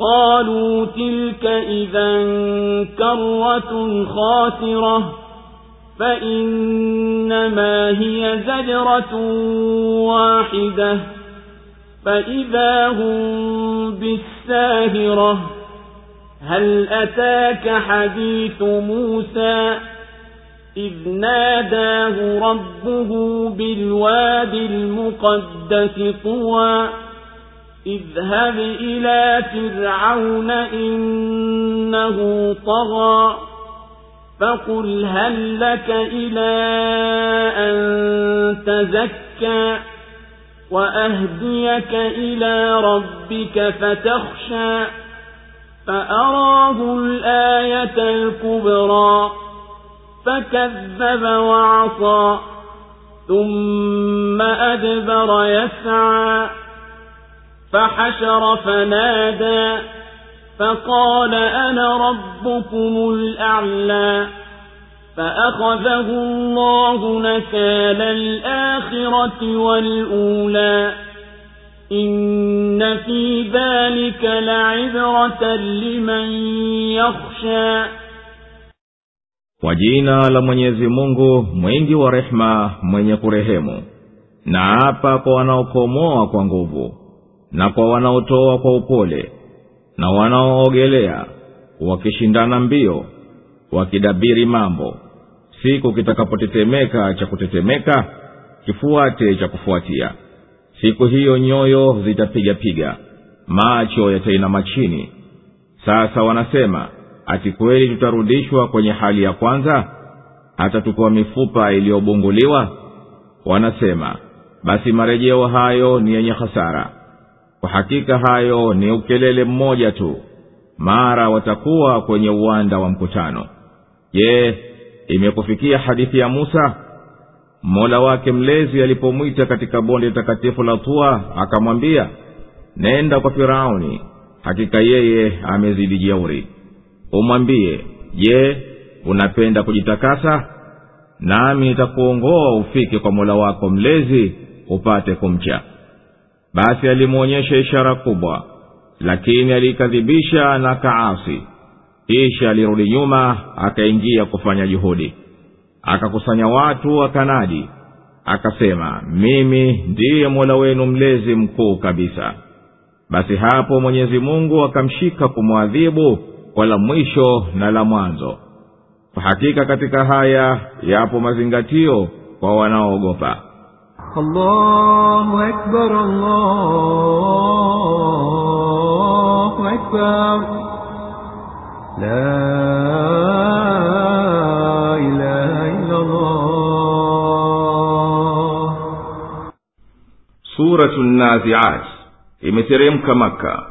قالوا تلك إذا كرة خاسرة فإنما هي زجرة واحدة فإذا هم بالساهرة. هل أتاك حديث موسى؟ إذ ناداه ربه بالواد المقدس طوى. اذهب إلى فرعون إنه طغى فقل هل لك إلى أن تزكى وأهديك إلى ربك فتخشى فأراه الآية الكبرى فكذب وعصى ثم أدبر يسعى فحشر فنادى فقال أنا ربكم الأعلى فأخذه الله نكال الآخرة والأولى إن في ذلك لعبرة لمن يخشى kwa jina la mwenyezi mungu mwingi wa rehema mwenye kurehemu na apa kwa wanaokomoa kwa nguvu na kwa wanaotoa kwa upole na wanaoogelea wakishindana mbio wakidabiri mambo. Siku kitakapotetemeka cha kutetemeka kifuate cha kufuatia. Siku hiyo nyoyo zitapigapiga macho yatainama chini. Sasa wanasema ati kweli tutarudishwa kwenye hali ya kwanza? Hata tukiwa mifupa iliyobunguliwa? Wanasema basi marejeo hayo ni yenye hasara kwa hakika hayo ni ukelele mmoja tu. Mara watakuwa kwenye uwanda wa mkutano. Je imekufikia hadithi ya musa? Mola wake mlezi alipomwita katika bonde takatifu la tua akamwambia nenda kwa firauni hakika yeye amezidi jeuri. Umwambie je unapenda kujitakasa? Nami nitakuongoa ufike kwa mola wako mlezi upate kumcha basi alimwonyesha ishara kubwa lakini aliikadhibisha na kaasi. Kisha alirudi nyuma akaingia kufanya juhudi. Akakusanya watu akanadi akasema mimi ndiye mola wenu mlezi mkuu kabisa. Basi hapo mwenyezi mungu akamshika kumwadhibu kwa la mwisho na la mwanzo. Kwa hakika katika haya yapo mazingatio kwa wanaoogopa الله أكبر الله أكبر لا إله إلا الله suratu naziat imeteremka maka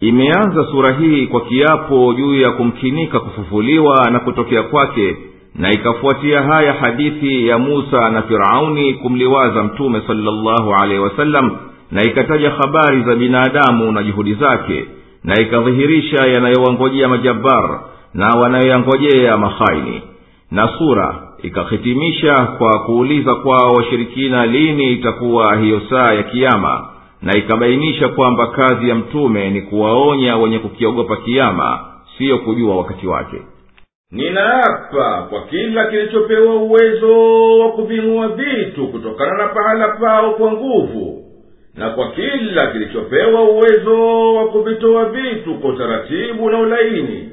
imeanza sura hii kwa kiapo juu ya kumkinika kufufuliwa na kutokea kwake na ikafuatia haya hadithi ya musa na firauni kumliwaza mtume salllahu alehi wasallam na ikataja habari za binadamu na juhudi zake na ikadhihirisha yanayowangojea majabar na wanayoyangojea mahaini na sura ikahitimisha kwa kuuliza kwao washirikina lini itakuwa hiyo saa ya kiama na ikabainisha kwamba kazi ya mtume ni kuwaonya wenye kukiogopa kiama siyo kujua wakati wake ninaapa kwa kila kilichopewa uwezo wa kuving'ua vitu kutokana na pahala pao kwa nguvu na kwa kila kilichopewa uwezo wa kuvitoa vitu kwa utaratibu na ulaini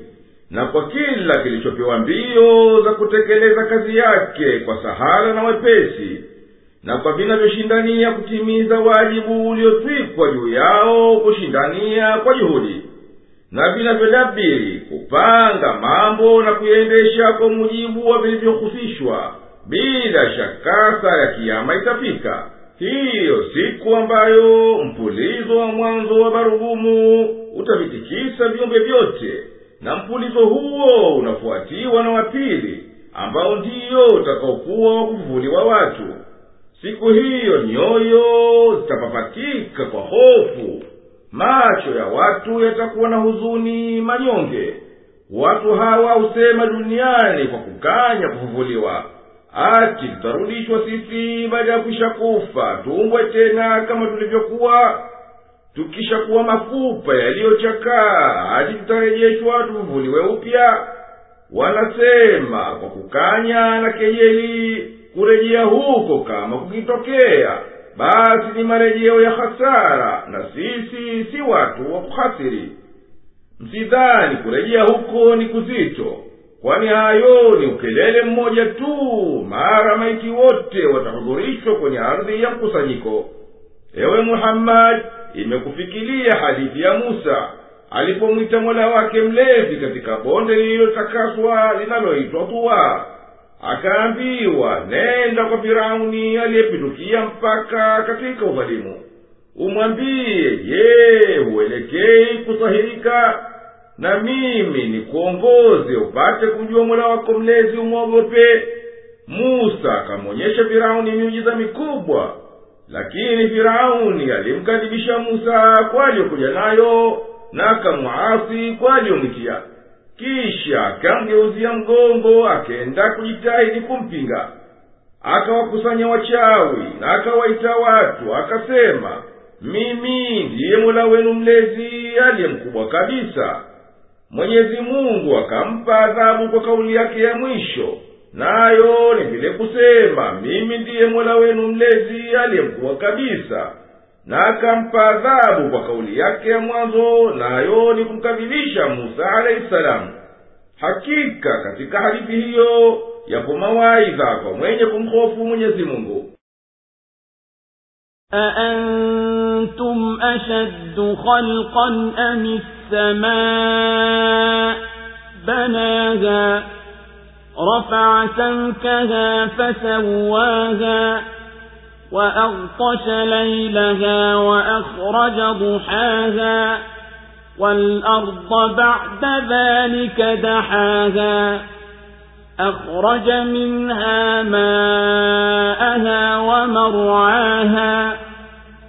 na kwa kila kilichopewa mbio za kutekeleza kazi yake kwa sahara na wepesi na kwa vinavyoshindania kutimiza wajibu uliotwikwa juu yao kushindania kwa juhudi na vinavyodabiri kupanga mambo na kuyaendesha kwa mujibu wa vilivyohusishwa bila shaka saa ya kiama itafika. Hiyo siku ambayo mpulizo wa mwanzo wa barugumu utavitikisa viumbe vyote na mpulizo huo unafuatiwa na wapili ambao ndiyo utakaokuwa wa kufufuliwa watu. Siku hiyo nyoyo zitapapatika kwa hofu macho ya watu yatakuwa na huzuni manyonge. Watu hawa husema duniani kwa kukanya kufufuliwa. Ati tutarudishwa sisi baada ya kwisha kufa. Tuumbwe tena kama tulivyokuwa. Tukishakuwa mafupa yaliyochakaa hadi tutarejeshwa tufufuliwe upya. Wanasema kwa kukanya na kejeli kurejea huko kama kukitokea. Basi ni marejeo ya hasara na sisi si watu wa kuhasiri msidhani kurejea huko ni kuzito kwani hayo ni ukelele mmoja tu mara maiti wote watahudhurishwa kwenye ardhi ya mkusanyiko. Ewe muhammadi imekufikilia hadithi ya musa alipomwita mola wake mlezi katika bonde lililotakaswa linaloitwa tuwa akaambiwa nenda kwa firauni aliyepindukia mpaka katika udhalimu umwambie je huelekei kusahirika na mimi nikuongoze upate kumjua mola wako mlezi umwogope. Musa akamwonyesha firauni miujiza mikubwa lakini firauni alimkadhibisha musa kwa aliyokuja nayo na akamwasi kwa aliyomwitia kisha akamgeuzia mgongo akenda kujitahidi kumpinga. Akawakusanya wachawi na akawaita watu akasema mimi ndiye mola wenu mlezi aliye mkubwa kabisa. Mwenyezi mungu akampa adhabu kwa kauli yake ya mwisho. Nayo ni vile kusema mimi ndiye mola wenu mlezi aliye mkubwa kabisa. Na akampa adhabu kwa kauli yake ya mwanzo nayo ni kumkadhibisha musa alahi salamu hakika katika hadithi hiyo yapo mawaidha kwa mwenye kumhofu mwenyezi mungu أأنتم أشد خلقا أم السماء بناها رفع سمكها فسواها وأغطش ليلها وأخرج ضحاها والأرض بعد ذلك دحاها أخرج منها ماءها ومرعاها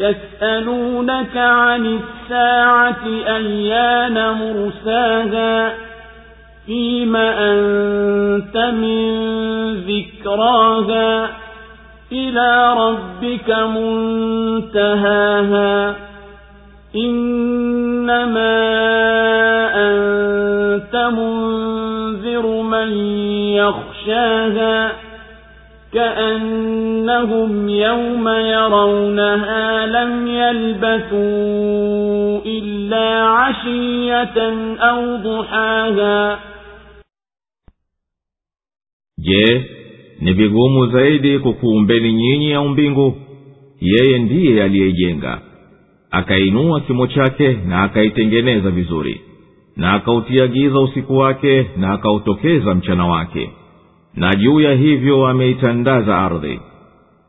يسألونك عن الساعة أيان مرساها فيم أنت من ذكراها إلى ربك منتهاها إنما أنت منذر من يخشاها كأنهم يوم يرونها لم يلبثوا إلا عشية أو ضحاها je ni vigumu zaidi kukuumbeni nyinyi au mbingu yeye ndiye aliyeijenga akainua kimo chake na akaitengeneza vizuri na akautia giza usiku wake na akautokeza mchana wake na juu ya hivyo ameitandaza ardhi.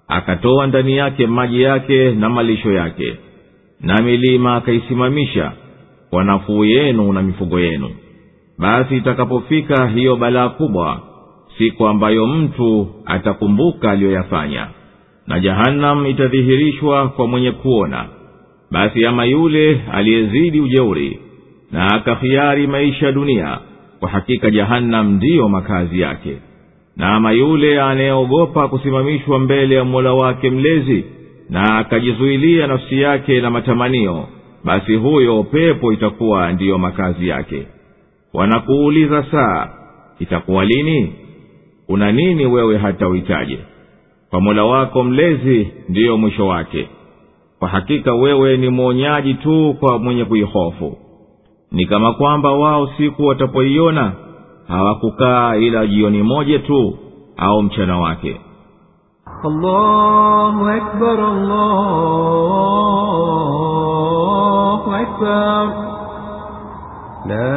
Akatoa ndani yake maji yake na malisho yake na milima akaisimamisha kwa nafuu yenu na mifugo yenu. Basi itakapofika hiyo balaa kubwa siku ambayo mtu atakumbuka aliyoyafanya na jahannam itadhihirishwa kwa mwenye kuona. Basi ama yule aliyezidi ujeuri na akahiari maisha ya dunia kwa hakika jahannam ndiyo makazi yake na ama yule anayeogopa kusimamishwa mbele ya mola wake mlezi na akajizuilia nafsi yake na matamanio basi huyo pepo itakuwa ndiyo makazi yake. Wanakuuliza saa itakuwa lini? Una nini wewe hata uhitaje kwa mola wako mlezi ndiyo mwisho wake. Kwa hakika wewe ni mwonyaji tu kwa mwenye kuihofu. Ni kama kwamba wao siku watapoiona hawakukaa ila jioni moja tu au mchana wake. Allahu akbar, allahu akbar. La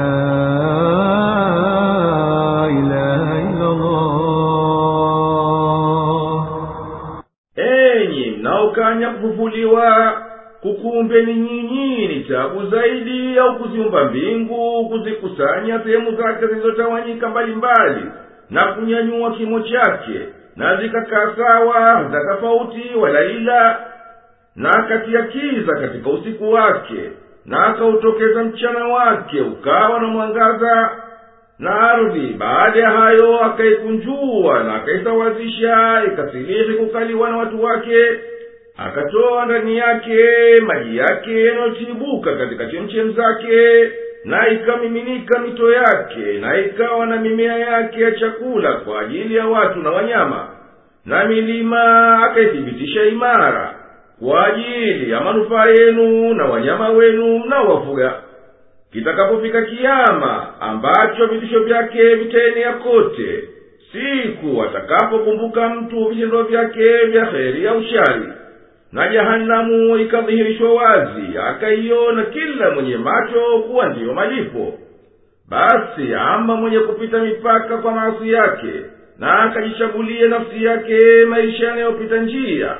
ilaha kufufuliwa kukumbeni nyinyi ni tabu zaidi au kuziumba mbingu kuzikusanya sehemu zake zilizotawanyika mbalimbali na kunyanyua kimo chake na zikakaa sawa za tofauti wala ila na akatia kiza katika usiku wake na akautokeza mchana wake ukawa na mwangaza na ardhi. Baada ya hayo akaikunjua na akaisawazisha ikasilihi kukaliwa na watu wake akatoa ndani yake maji yake yanayotiibuka katika chemchem zake na ikamiminika mito yake na ikawa na mimea yake ya chakula kwa ajili ya watu na wanyama. Na milima akaithibitisha imara kwa ajili ya manufaa yenu na wanyama wenu mnaowafuga. Kitakapofika kiama ambacho vitisho vyake vitaenea kote siku atakapokumbuka mtu vitendo vyake vya heri ya shari na jahanamu ikadhihirishwa wazi akaiona kila mwenye macho kuwa ndiyo malipo. Basi ama mwenye kupita mipaka kwa maasi yake na akajichagulia nafsi yake maisha yanayopita njia.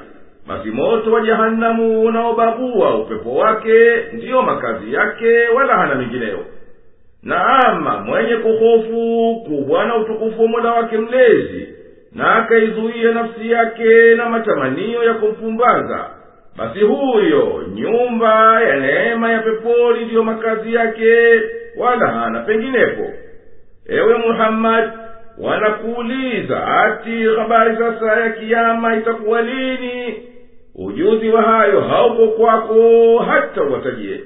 Basi moto wa jahanamu unaobabua upepo wake ndiyo makazi yake wala hana mingineyo na ama mwenye kuhofu kubwa na utukufu wa mola wake mlezi na akaizuia nafsi yake na matamanio ya kumpumbaza basi huyo nyumba ya neema ya peponi ndiyo makazi yake wala hana penginepo. Ewe muhammadi wanakuuliza ati habari sasa ya kiama itakuwa lini ujuzi wa hayo hauko kwako hata uwatajie.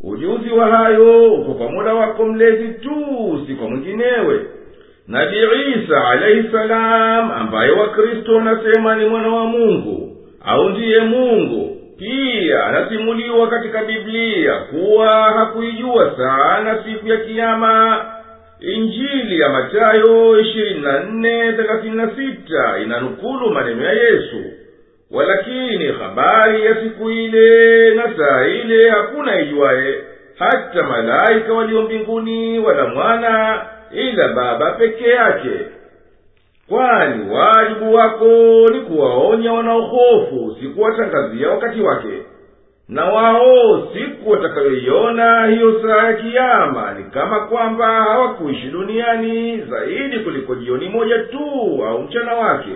Ujuzi wa hayo uko kwa mola wako mlezi tu si kwa mwinginewe nabii isa alaihi salam ambaye wakristo wanasema ni mwana wa mungu au ndiye mungu pia anasimuliwa katika biblia kuwa hakuijua sana siku ya kiyama. Injili ya matayo ishirini na nne thelathini na sita inanukulu maneno ya yesu. Walakini habari ya siku ile na saa ile hakuna ijuaye hata malaika walio mbinguni wala mwana ila baba peke yake. Kwani wajibu wako ni kuwaonya wanaohofu sikuwatangazia wakati wake. Na wao siku watakayoiona hiyo saa ya kiama ni kama kwamba hawakuishi duniani zaidi kuliko jioni moja tu au mchana wake